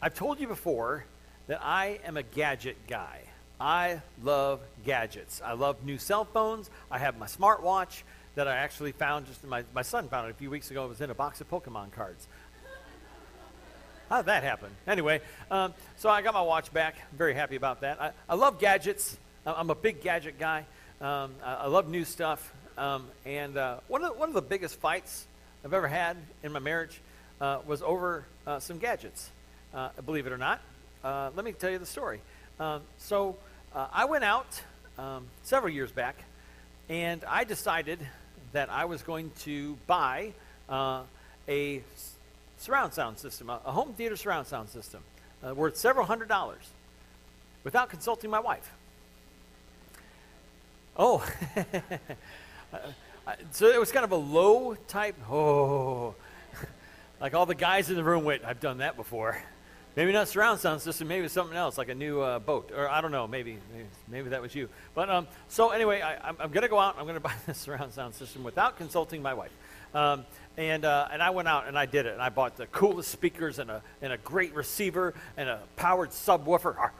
I've told you before that I am a gadget guy. I love gadgets. I love new cell phones. I have my smartwatch that I actually found just my, my son found it a few weeks ago. It was in a box of Pokemon cards. How did that happen? Anyway, um, so I got my watch back. I'm very happy about that. I, I love gadgets. I'm a big gadget guy. Um, I, I, love new stuff. Um, and uh, one, of the, one of the biggest fights I've ever had in my marriage uh, was over uh, some gadgets. Uh, believe it or not. Uh, let me tell you the story. Um, so uh, I went out um, several years back, and I decided that I was going to buy a surround sound system, a, a home theater surround sound system, uh, worth several hundred dollars, without consulting my wife. Oh, so it was kind of a low type. Oh, like all the guys in the room went, I've done that before. Maybe not surround sound system, maybe something else, like a new uh, boat, or I don't know, maybe, maybe, maybe that was you. But um, so anyway, I, am going to go out. I'm going to buy this surround sound system without consulting my wife. Um, and, uh, and I went out and I did it. And I bought the coolest speakers and a, and a great receiver and a powered subwoofer.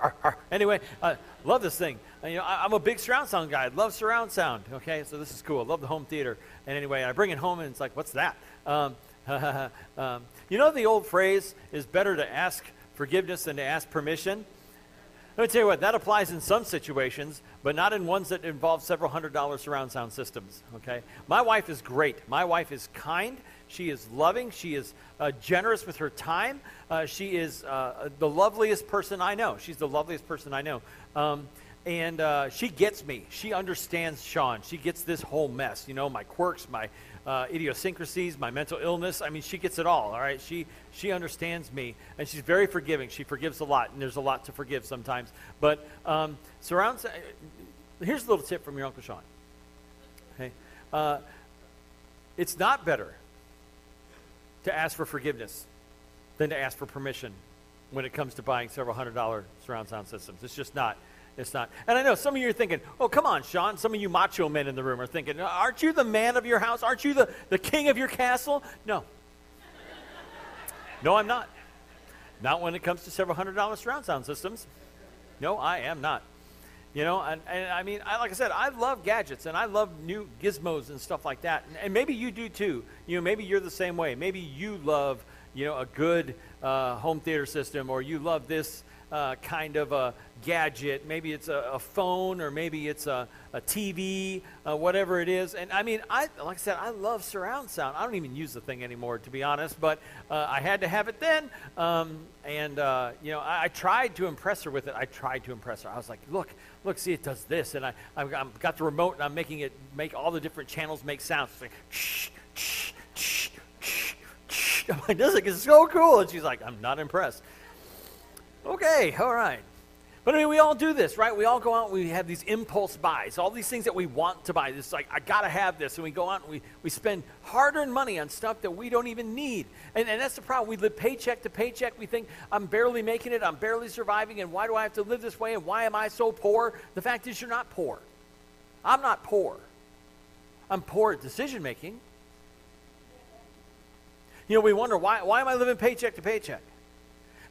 Anyway, I love this thing. You know, I, am a big surround sound guy. I love surround sound. Okay, so this is cool. I love the home theater. And anyway, I bring it home and it's like, what's that? Um, um, you know, the old phrase is better to ask forgiveness and to ask permission. Let me tell you what, that applies in some situations, but not in ones that involve several hundred dollar surround sound systems. Okay? My wife is great. My wife is kind. She is loving. She is uh, generous with her time. Uh, she is uh, the loveliest person I know. She's the loveliest person I know. Um, and uh, she gets me. She understands Sean. She gets this whole mess. You know, my quirks, my uh, idiosyncrasies, my mental illness. I mean, she gets it all. All right, she she understands me, and she's very forgiving. She forgives a lot, and there's a lot to forgive sometimes. But um, surrounds. Uh, here's a little tip from your uncle Sean. Okay, uh, it's not better to ask for forgiveness than to ask for permission when it comes to buying several hundred dollar surround sound systems. It's just not. It's not. And I know some of you are thinking, oh, come on, Sean. Some of you macho men in the room are thinking, aren't you the man of your house? Aren't you the, the king of your castle? No. no, I'm not. Not when it comes to several hundred dollar surround sound systems. No, I am not. You know, and, and I mean, I, like I said, I love gadgets and I love new gizmos and stuff like that. And, and maybe you do too. You know, maybe you're the same way. Maybe you love, you know, a good uh, home theater system or you love this uh, kind of a gadget. Maybe it's a, a phone or maybe it's a, a TV, uh, whatever it is. And I mean, I like I said, I love surround sound. I don't even use the thing anymore, to be honest. But uh, I had to have it then, um, and uh, you know, I, I, tried to impress her with it. I tried to impress her. I was like, look, look, see, it does this, and I I've got the remote and I'm making it make all the different channels make sounds. It's like, shh, shh, shh, shh, shh. I'm like, this is so cool, and she's like, I'm not impressed. Okay, all right. But I mean, we all do this, right? We all go out and we have these impulse buys, all these things that we want to buy. It's like, I got to have this. And we go out and we, we spend hard earned money on stuff that we don't even need. And, and that's the problem. We live paycheck to paycheck. We think, I'm barely making it, I'm barely surviving, and why do I have to live this way, and why am I so poor? The fact is, you're not poor. I'm not poor. I'm poor at decision making. You know, we wonder, why, why am I living paycheck to paycheck?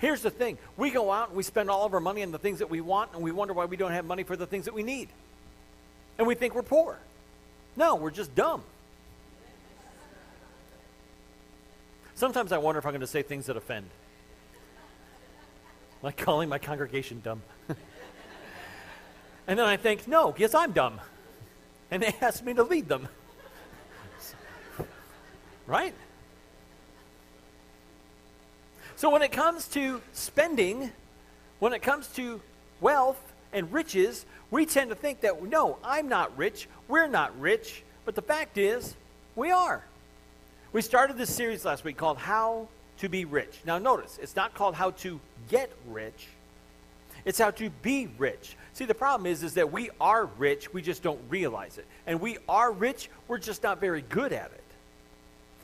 Here's the thing we go out and we spend all of our money on the things that we want, and we wonder why we don't have money for the things that we need. And we think we're poor. No, we're just dumb. Sometimes I wonder if I'm going to say things that offend. Like calling my congregation dumb. and then I think, no, because I'm dumb. And they asked me to lead them. right? So when it comes to spending, when it comes to wealth and riches, we tend to think that no, I'm not rich, we're not rich, but the fact is, we are. We started this series last week called How to Be Rich. Now notice, it's not called How to Get Rich. It's how to be rich. See, the problem is, is that we are rich, we just don't realize it. And we are rich, we're just not very good at it.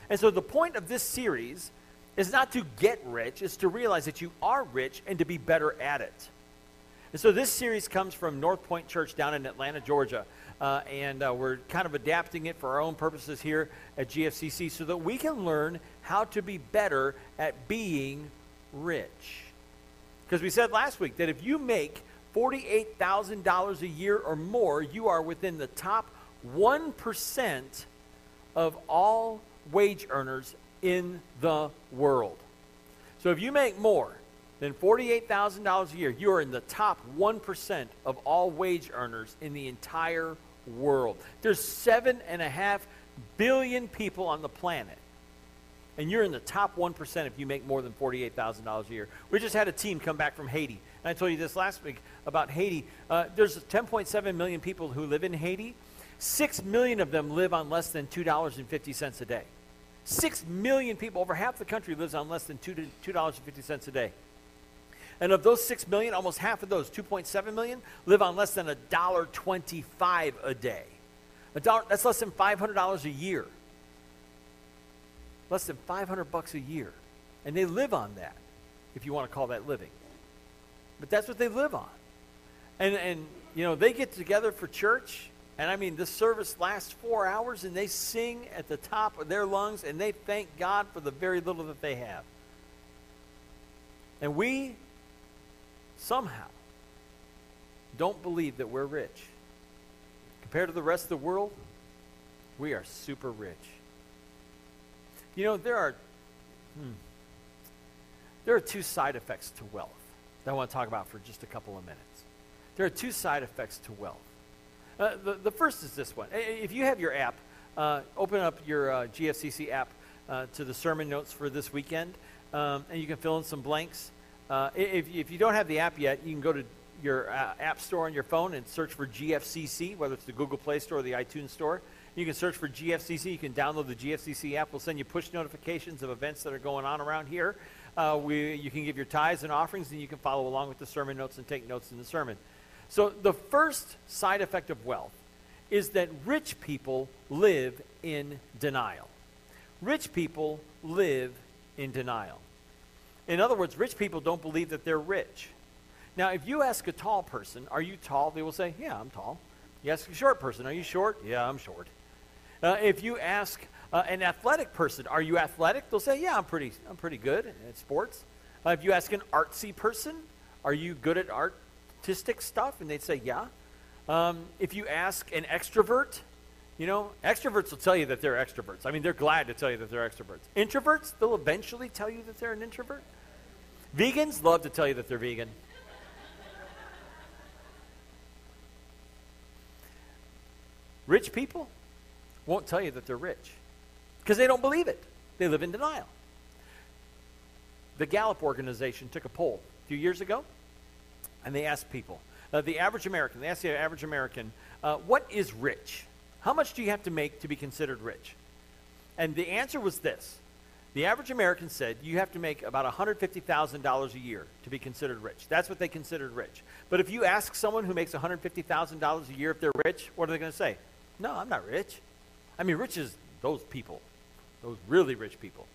And so the point of this series is not to get rich, it's to realize that you are rich and to be better at it. And so this series comes from North Point Church down in Atlanta, Georgia. Uh, and uh, we're kind of adapting it for our own purposes here at GFCC so that we can learn how to be better at being rich. Because we said last week that if you make $48,000 a year or more, you are within the top 1% of all wage earners in the world. So if you make more than $48,000 a year, you are in the top 1% of all wage earners in the entire world. There's seven and a half billion people on the planet. And you're in the top 1% if you make more than $48,000 a year. We just had a team come back from Haiti. And I told you this last week about Haiti. Uh, there's 10.7 million people who live in Haiti. Six million of them live on less than $2.50 a day. Six million people, over half the country, lives on less than $2, $2.50 a day. And of those six million, almost half of those, 2.7 million, live on less than $1.25 a day. A dollar, that's less than $500 a year. Less than 500 bucks a year. And they live on that, if you want to call that living. But that's what they live on. And, and you know, they get together for church, and I mean, this service lasts four hours, and they sing at the top of their lungs, and they thank God for the very little that they have. And we somehow don't believe that we're rich. Compared to the rest of the world, we are super rich. You know, there are hmm, there are two side effects to wealth that I want to talk about for just a couple of minutes. There are two side effects to wealth. Uh, the, the first is this one. If you have your app, uh, open up your uh, GFCC app uh, to the sermon notes for this weekend, um, and you can fill in some blanks. Uh, if, if you don't have the app yet, you can go to your app store on your phone and search for GFCC, whether it's the Google Play Store or the iTunes Store. You can search for GFCC. You can download the GFCC app. We'll send you push notifications of events that are going on around here. Uh, we, you can give your tithes and offerings, and you can follow along with the sermon notes and take notes in the sermon. So, the first side effect of wealth is that rich people live in denial. Rich people live in denial. In other words, rich people don't believe that they're rich. Now, if you ask a tall person, Are you tall? they will say, Yeah, I'm tall. You ask a short person, Are you short? Yeah, I'm short. Uh, if you ask uh, an athletic person, Are you athletic? they'll say, Yeah, I'm pretty, I'm pretty good at sports. Uh, if you ask an artsy person, Are you good at artistic stuff? And they'd say, Yeah. Um, if you ask an extrovert, you know, extroverts will tell you that they're extroverts. I mean, they're glad to tell you that they're extroverts. Introverts, they'll eventually tell you that they're an introvert. Vegans love to tell you that they're vegan. Rich people won't tell you that they're rich because they don't believe it. They live in denial. The Gallup organization took a poll a few years ago and they asked people, uh, the average American, they asked the average American, uh, what is rich? How much do you have to make to be considered rich? And the answer was this the average American said you have to make about $150,000 a year to be considered rich. That's what they considered rich. But if you ask someone who makes $150,000 a year if they're rich, what are they going to say? No, I'm not rich. I mean, rich is those people, those really rich people.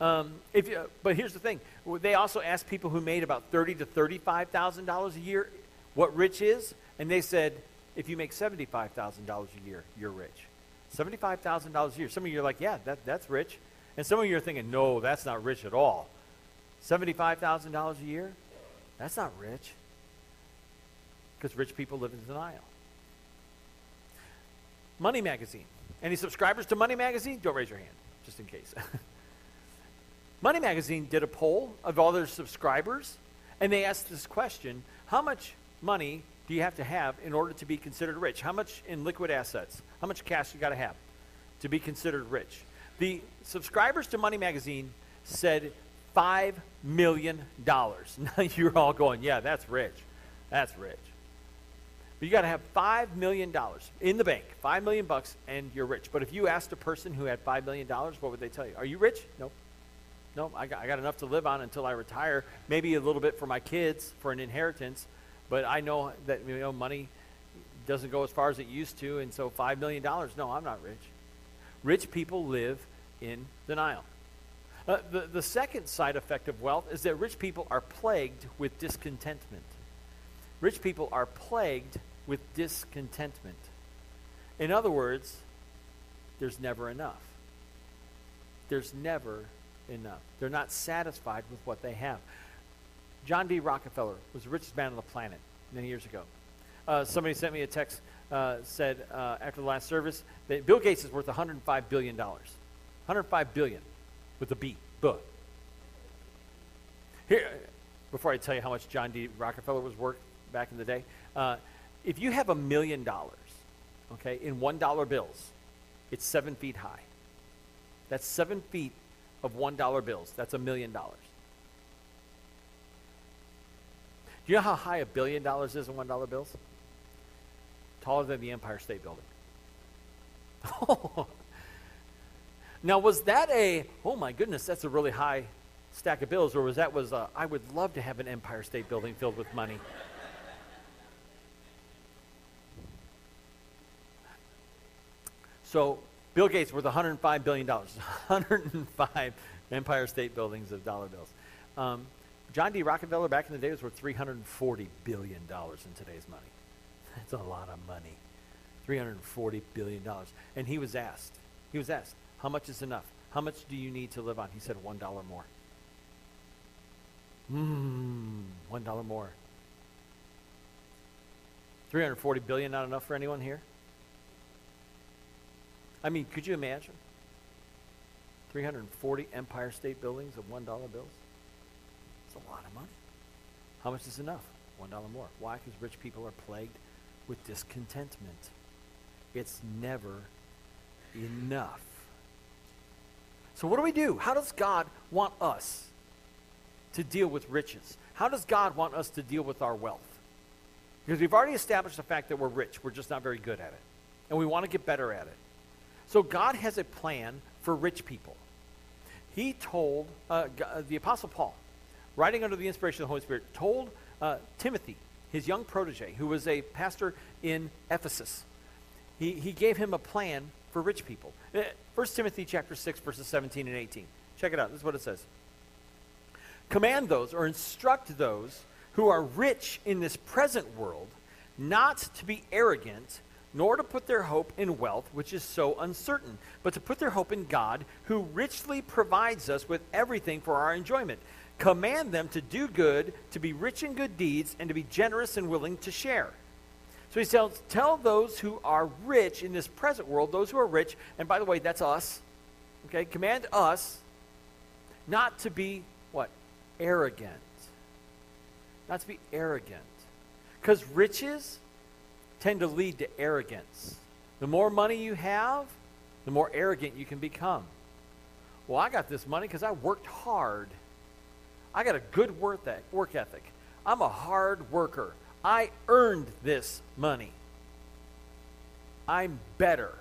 Um, if you, but here's the thing: they also asked people who made about thirty to thirty-five thousand dollars a year what rich is, and they said if you make seventy-five thousand dollars a year, you're rich. Seventy-five thousand dollars a year. Some of you are like, yeah, that, that's rich. And some of you are thinking, no, that's not rich at all. $75,000 a year? That's not rich. Because rich people live in denial. Money Magazine. Any subscribers to Money Magazine? Don't raise your hand, just in case. Money Magazine did a poll of all their subscribers, and they asked this question How much money do you have to have in order to be considered rich? How much in liquid assets? How much cash you got to have to be considered rich? The subscribers to Money Magazine said $5 million. Now you're all going, yeah, that's rich. That's rich. But you got to have $5 million in the bank, 5 million bucks, and you're rich. But if you asked a person who had $5 million, what would they tell you? Are you rich? Nope. Nope, I got, I got enough to live on until I retire. Maybe a little bit for my kids for an inheritance. But I know that you know money doesn't go as far as it used to, and so $5 million, no, I'm not rich. Rich people live in denial. Uh, the, the second side effect of wealth is that rich people are plagued with discontentment. Rich people are plagued with discontentment. In other words, there's never enough. There's never enough. They're not satisfied with what they have. John D. Rockefeller was the richest man on the planet many years ago. Uh, somebody sent me a text, uh, said uh, after the last service that Bill Gates is worth $105 billion. 105 billion with a B. Buh. Here, before I tell you how much John D. Rockefeller was worth back in the day, uh, if you have a million dollars, okay, in $1 bills, it's seven feet high. That's seven feet of $1 bills. That's a million dollars. Do you know how high a billion dollars is in $1 bills? Taller than the Empire State Building. now, was that a, oh my goodness, that's a really high stack of bills, or was that was, a, I would love to have an Empire State Building filled with money? So Bill Gates worth 105 billion dollars. 105 Empire State Buildings of dollar bills. Um, John D. Rockefeller back in the day was worth 340 billion dollars in today's money. That's a lot of money. 340 billion dollars. And he was asked. He was asked, "How much is enough? How much do you need to live on?" He said, "One dollar more." Mmm, one dollar more. 340 billion not enough for anyone here? I mean, could you imagine? 340 Empire State Buildings of $1 bills? It's a lot of money. How much is enough? $1 more. Why? Because rich people are plagued with discontentment. It's never enough. So, what do we do? How does God want us to deal with riches? How does God want us to deal with our wealth? Because we've already established the fact that we're rich, we're just not very good at it. And we want to get better at it. So God has a plan for rich people. He told uh, uh, the Apostle Paul, writing under the inspiration of the Holy Spirit, told uh, Timothy, his young protege, who was a pastor in Ephesus, he, he gave him a plan for rich people. 1 uh, Timothy chapter 6, verses 17 and 18. Check it out. This is what it says. Command those or instruct those who are rich in this present world not to be arrogant nor to put their hope in wealth, which is so uncertain, but to put their hope in God, who richly provides us with everything for our enjoyment. Command them to do good, to be rich in good deeds, and to be generous and willing to share. So he says, tell those who are rich in this present world, those who are rich, and by the way, that's us, okay, command us not to be what? Arrogant. Not to be arrogant. Because riches tend to lead to arrogance. The more money you have, the more arrogant you can become. Well, I got this money because I worked hard. I got a good work ethic. I'm a hard worker. I earned this money. I'm better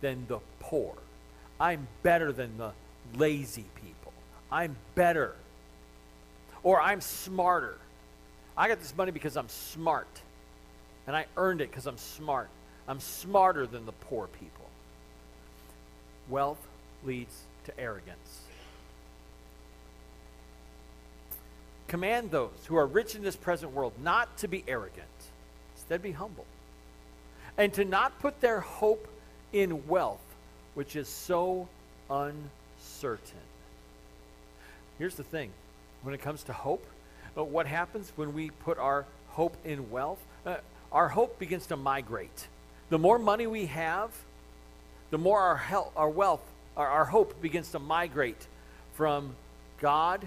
than the poor. I'm better than the lazy people. I'm better. Or I'm smarter. I got this money because I'm smart. And I earned it because I'm smart. I'm smarter than the poor people. Wealth leads to arrogance. Command those who are rich in this present world not to be arrogant, instead, be humble. And to not put their hope in wealth, which is so uncertain. Here's the thing when it comes to hope, uh, what happens when we put our hope in wealth? Uh, our hope begins to migrate. The more money we have, the more our, health, our wealth, our, our hope begins to migrate from God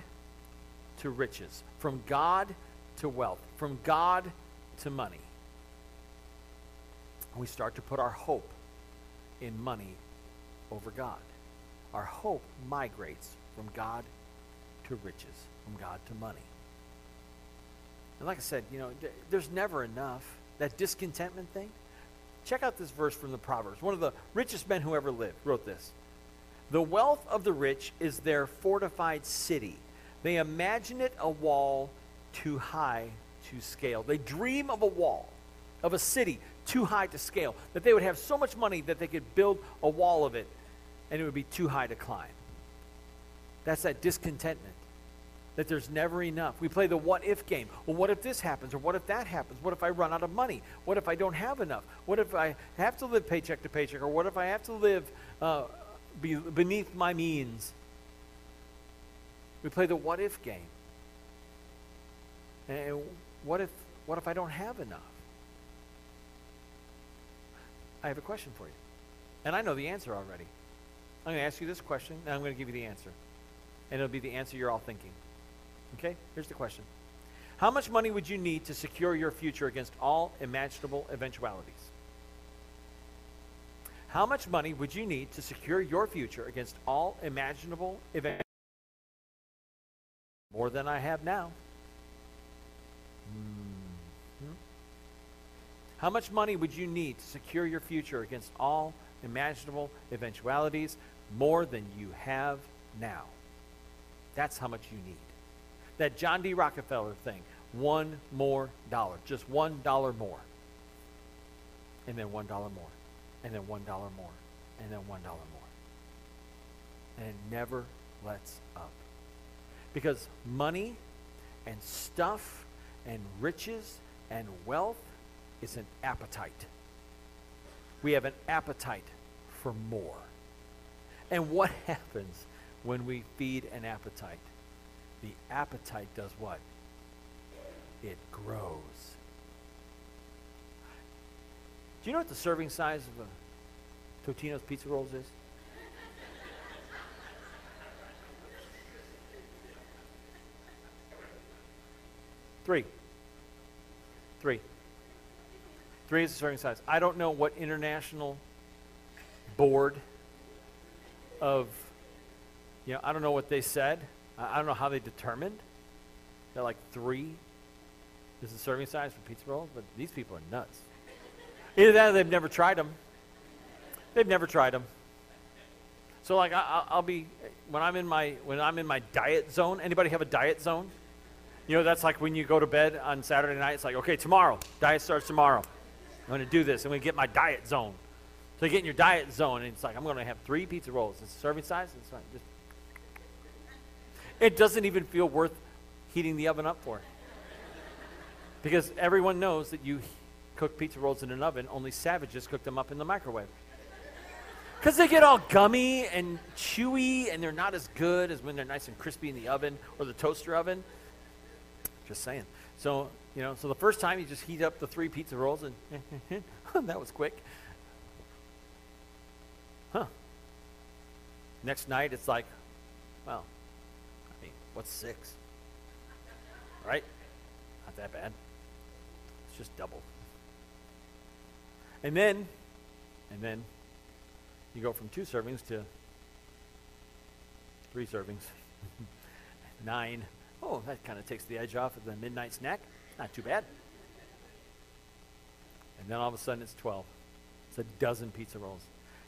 to riches, from God to wealth, from God to money. We start to put our hope in money over God. Our hope migrates from God to riches, from God to money. And like I said, you know, there's never enough that discontentment thing. Check out this verse from the Proverbs. One of the richest men who ever lived wrote this The wealth of the rich is their fortified city. They imagine it a wall too high to scale. They dream of a wall, of a city too high to scale, that they would have so much money that they could build a wall of it and it would be too high to climb. That's that discontentment that there's never enough. We play the what if game. Well, what if this happens? Or what if that happens? What if I run out of money? What if I don't have enough? What if I have to live paycheck to paycheck? Or what if I have to live uh, be beneath my means? We play the what if game. And what if, what if I don't have enough? I have a question for you. And I know the answer already. I'm going to ask you this question, and I'm going to give you the answer. And it'll be the answer you're all thinking. Okay? Here's the question How much money would you need to secure your future against all imaginable eventualities? How much money would you need to secure your future against all imaginable events? More than I have now. Mm-hmm. How much money would you need to secure your future against all imaginable eventualities? More than you have now. That's how much you need. That John D. Rockefeller thing, one more dollar, just one dollar more. And then one dollar more. And then one dollar more. And then one dollar more. And it never lets up. Because money and stuff and riches and wealth is an appetite. We have an appetite for more. And what happens when we feed an appetite? The appetite does what? It grows. Do you know what the serving size of a Totino's pizza rolls is? Three. Three. Three is the serving size. I don't know what international board of, you know, I don't know what they said. I, don't know how they determined. They're like three is the serving size for pizza rolls, but these people are nuts. Either that or they've never tried them. They've never tried them. So like I, will be when I'm in my when I'm in my diet zone. Anybody have a diet zone? You know that's like when you go to bed on Saturday night. It's like okay, tomorrow diet starts tomorrow. I'm going to do this. I'm going to get my diet zone. So you get in your diet zone, and it's like, I'm going to have three pizza rolls. It's serving size. It's fine. Just it doesn't even feel worth heating the oven up for. Because everyone knows that you cook pizza rolls in an oven, only savages cook them up in the microwave. Because they get all gummy and chewy, and they're not as good as when they're nice and crispy in the oven or the toaster oven. Just saying. So, you know, so the first time you just heat up the three pizza rolls, and that was quick. Huh. Next night, it's like, well, what's six? Right? Not that bad. It's just double. And then, and then, you go from two servings to three servings. Nine. Oh, that kind of takes the edge off of the midnight snack. Not too bad. And then all of a sudden it's 12. It's a dozen pizza rolls.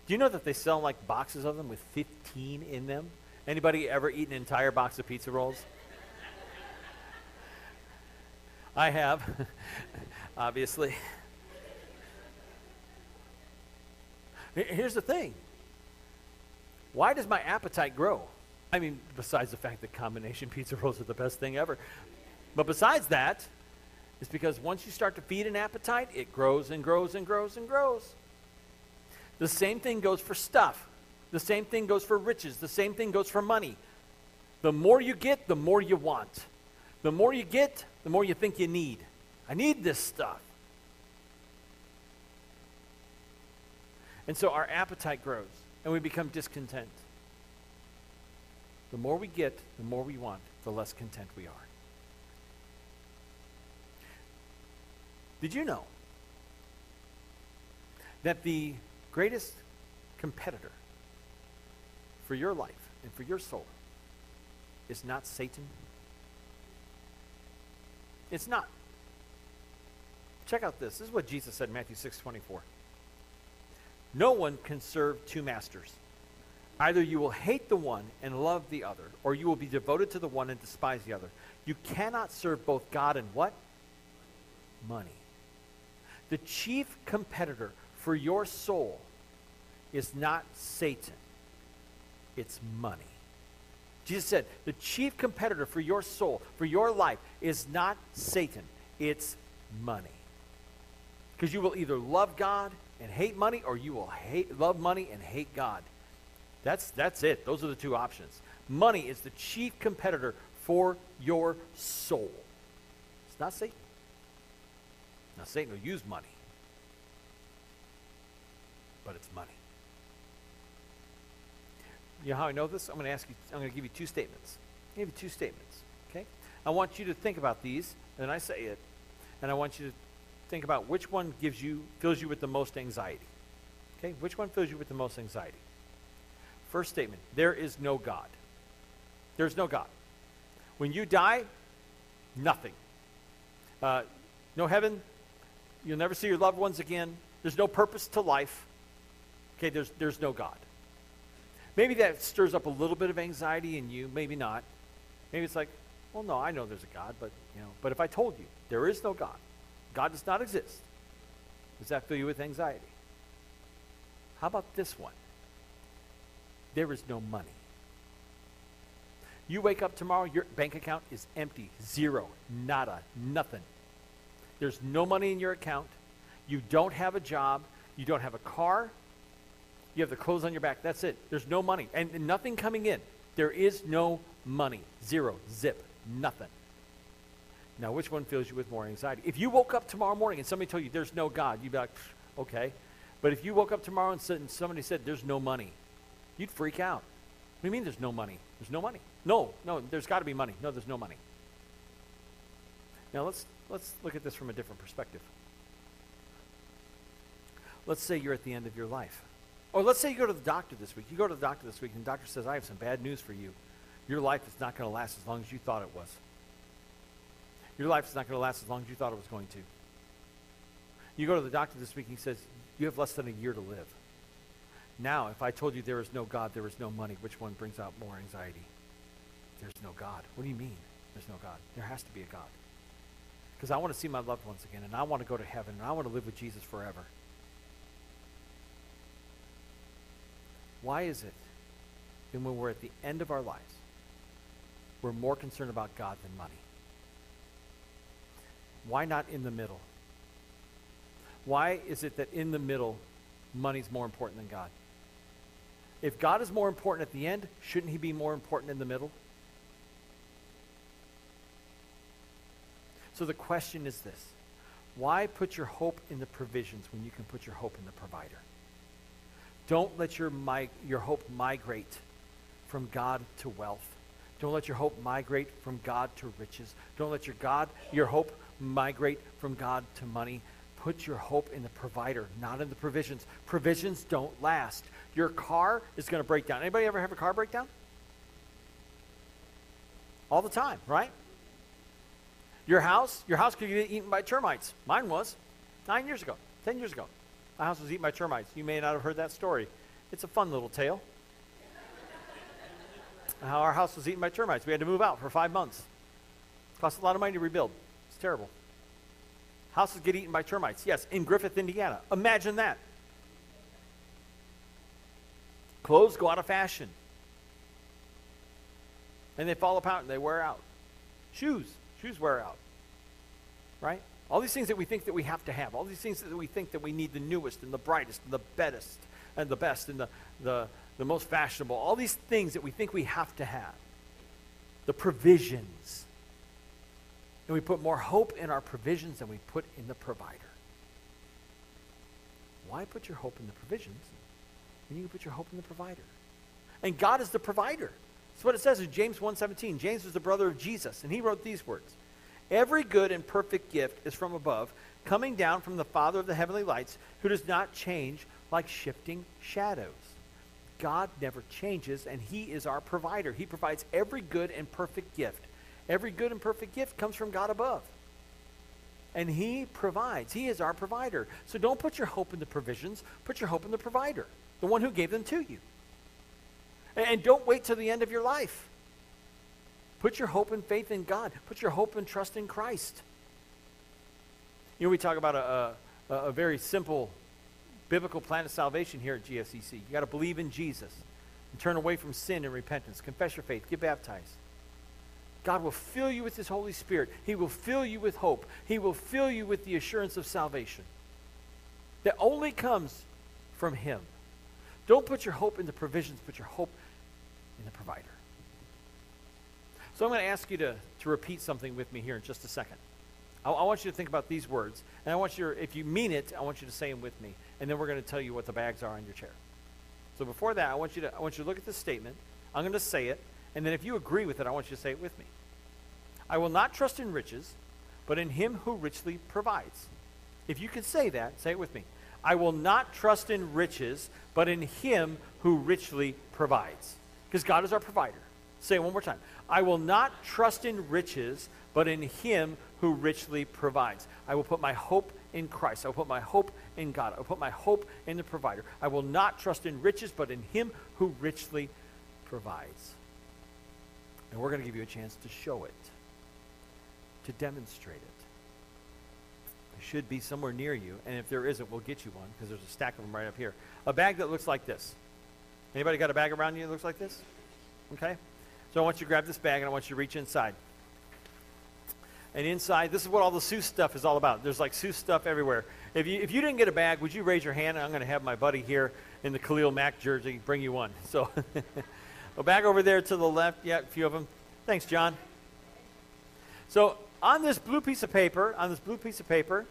Do you know that they sell like boxes of them with 15 in them? Anybody ever eat an entire box of pizza rolls? I have, obviously. Here's the thing why does my appetite grow? I mean, besides the fact that combination pizza rolls are the best thing ever. But besides that, it's because once you start to feed an appetite, it grows and grows and grows and grows. The same thing goes for stuff. The same thing goes for riches. The same thing goes for money. The more you get, the more you want. The more you get, the more you think you need. I need this stuff. And so our appetite grows and we become discontent. The more we get, the more we want, the less content we are. Did you know that the greatest competitor for your life and for your soul is not Satan? It's not. Check out this. This is what Jesus said in Matthew 6 24. No one can serve two masters. Either you will hate the one and love the other, or you will be devoted to the one and despise the other. You cannot serve both God and what? Money. The chief competitor for your soul is not Satan, it's money. Jesus said, the chief competitor for your soul, for your life, is not Satan, it's money. Because you will either love God and hate money, or you will hate, love money and hate God. That's, that's it. Those are the two options. Money is the chief competitor for your soul. It's not Satan. Now, Satan will use money, but it's money. You know how I know this? I'm going to ask you, I'm going to give you two statements. I'll give you two statements, okay? I want you to think about these, and I say it, and I want you to think about which one gives you, fills you with the most anxiety. Okay? Which one fills you with the most anxiety? First statement there is no God. There's no God. When you die, nothing. Uh, no heaven. You'll never see your loved ones again. There's no purpose to life. Okay, there's, there's no God. Maybe that stirs up a little bit of anxiety in you, maybe not. Maybe it's like, well, no, I know there's a God, but you know, but if I told you there is no God, God does not exist, does that fill you with anxiety? How about this one? There is no money. You wake up tomorrow, your bank account is empty, zero, nada, nothing. There's no money in your account. You don't have a job. You don't have a car. You have the clothes on your back. That's it. There's no money and, nothing coming in. There is no money. Zero, zip, nothing. Now, which one fills you with more anxiety? If you woke up tomorrow morning and somebody told you there's no God, you'd be like, okay. But if you woke up tomorrow and, and somebody said there's no money, you'd freak out. What do you mean there's no money? There's no money. No, no, there's got to be money. No, there's no money. Now let's let's look at this from a different perspective. Let's say you're at the end of your life. Or let's say you go to the doctor this week. You go to the doctor this week and the doctor says, I have some bad news for you. Your life is not going to last as long as you thought it was. Your life is not going to last as long as you thought it was going to. You go to the doctor this week and he says, You have less than a year to live. Now, if I told you there is no God, there is no money, which one brings out more anxiety? There's no God. What do you mean there's no God? There has to be a God. Because I want to see my loved ones again, and I want to go to heaven, and I want to live with Jesus forever. Why is it that when we're at the end of our lives, we're more concerned about God than money? Why not in the middle? Why is it that in the middle, money's more important than God? If God is more important at the end, shouldn't he be more important in the middle? So the question is this why put your hope in the provisions when you can put your hope in the provider? Don't let your, mi- your hope migrate from God to wealth. Don't let your hope migrate from God to riches. Don't let your God, your hope migrate from God to money. Put your hope in the provider, not in the provisions. Provisions don't last. Your car is going to break down. Anybody ever have a car breakdown? All the time, right? Your house, your house could get eaten by termites. Mine was nine years ago, ten years ago. My house was eaten by termites. You may not have heard that story. It's a fun little tale. How our house was eaten by termites. We had to move out for five months. Cost a lot of money to rebuild. It's terrible. Houses get eaten by termites. Yes, in Griffith, Indiana. Imagine that. Clothes go out of fashion. And they fall apart and they wear out. Shoes. Shoes wear out. Right? All these things that we think that we have to have. All these things that we think that we need the newest and the brightest and the best and the best and the, the, the most fashionable. All these things that we think we have to have. The provisions. And we put more hope in our provisions than we put in the provider. Why put your hope in the provisions when you can put your hope in the provider? And God is the provider. That's what it says in James 1.17. James was the brother of Jesus, and he wrote these words. Every good and perfect gift is from above, coming down from the Father of the heavenly lights, who does not change like shifting shadows. God never changes, and he is our provider. He provides every good and perfect gift. Every good and perfect gift comes from God above. And he provides. He is our provider. So don't put your hope in the provisions, put your hope in the provider, the one who gave them to you. And don't wait till the end of your life. Put your hope and faith in God. Put your hope and trust in Christ. You know, we talk about a, a, a very simple biblical plan of salvation here at GFCC. You got to believe in Jesus and turn away from sin and repentance. Confess your faith. Get baptized. God will fill you with His Holy Spirit. He will fill you with hope. He will fill you with the assurance of salvation that only comes from Him. Don't put your hope in the provisions, put your hope in the provider. So I'm going to ask you to, to repeat something with me here in just a second. I, I want you to think about these words. And I want you, to, if you mean it, I want you to say them with me. And then we're going to tell you what the bags are on your chair. So before that, I want you to, I want you to look at this statement. I'm going to say it. And then if you agree with it, I want you to say it with me. I will not trust in riches, but in him who richly provides. If you can say that, say it with me. I will not trust in riches, but in him who richly provides. Because God is our provider. Say it one more time. I will not trust in riches, but in him who richly provides. I will put my hope in Christ. I will put my hope in God. I will put my hope in the provider. I will not trust in riches, but in him who richly provides. And we're going to give you a chance to show it, to demonstrate it. It should be somewhere near you, and if there isn't, we'll get you one because there's a stack of them right up here. A bag that looks like this. Anybody got a bag around you that looks like this? Okay? So I want you to grab this bag and I want you to reach inside. And inside, this is what all the Seuss stuff is all about. There's like Seuss stuff everywhere. If you, if you didn't get a bag, would you raise your hand? I'm going to have my buddy here in the Khalil Mack jersey bring you one. So, a bag over there to the left. Yeah, a few of them. Thanks, John. So, on this blue piece of paper, on this blue piece of paper,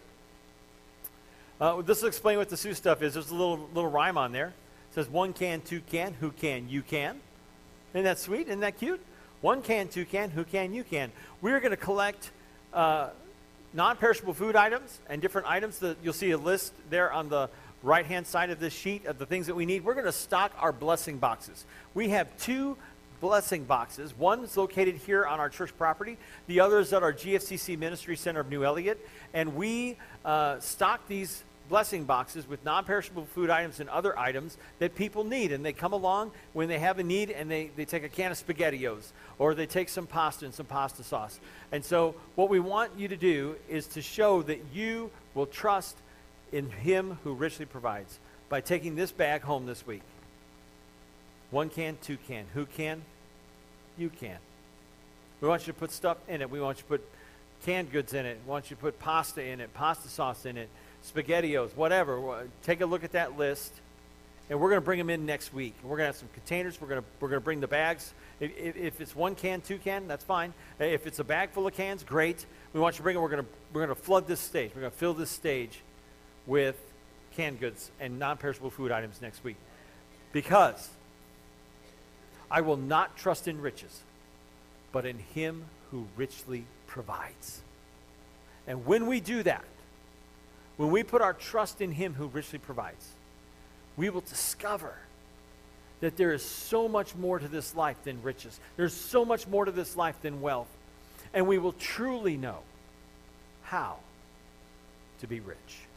uh, this will explain what the Seuss stuff is. There's a little, little rhyme on there. It says, one can, two can, who can, you can. Isn't that sweet? Isn't that cute? One can, two can, who can, you can. We're going to collect uh, non-perishable food items and different items. That you'll see a list there on the right-hand side of this sheet of the things that we need. We're going to stock our blessing boxes. We have two blessing boxes. One is located here on our church property. The other is at our GFCC Ministry Center of New Elliott. And we uh, stock these blessing boxes with non-perishable food items and other items that people need. And they come along when they have a need and they, they take a can of SpaghettiOs or they take some pasta and some pasta sauce. And so what we want you to do is to show that you will trust in him who richly provides by taking this bag home this week. One can, two can. Who can? You can. We want you to put stuff in it. We want you to put canned goods in it. We want you to put pasta in it, pasta sauce in it, SpaghettiOs, whatever. Take a look at that list, and we're going to bring them in next week. We're going to have some containers. We're going to we're going to bring the bags. If, if, if, it's one can, two can, that's fine. If it's a bag full of cans, great. We want you to bring it. We're going to we're going to flood this stage. We're going to fill this stage with canned goods and non-perishable food items next week, because I will not trust in riches, but in Him who richly provides. And when we do that, when we put our trust in Him who richly provides, we will discover that there is so much more to this life than riches. There's so much more to this life than wealth. And we will truly know how to be rich.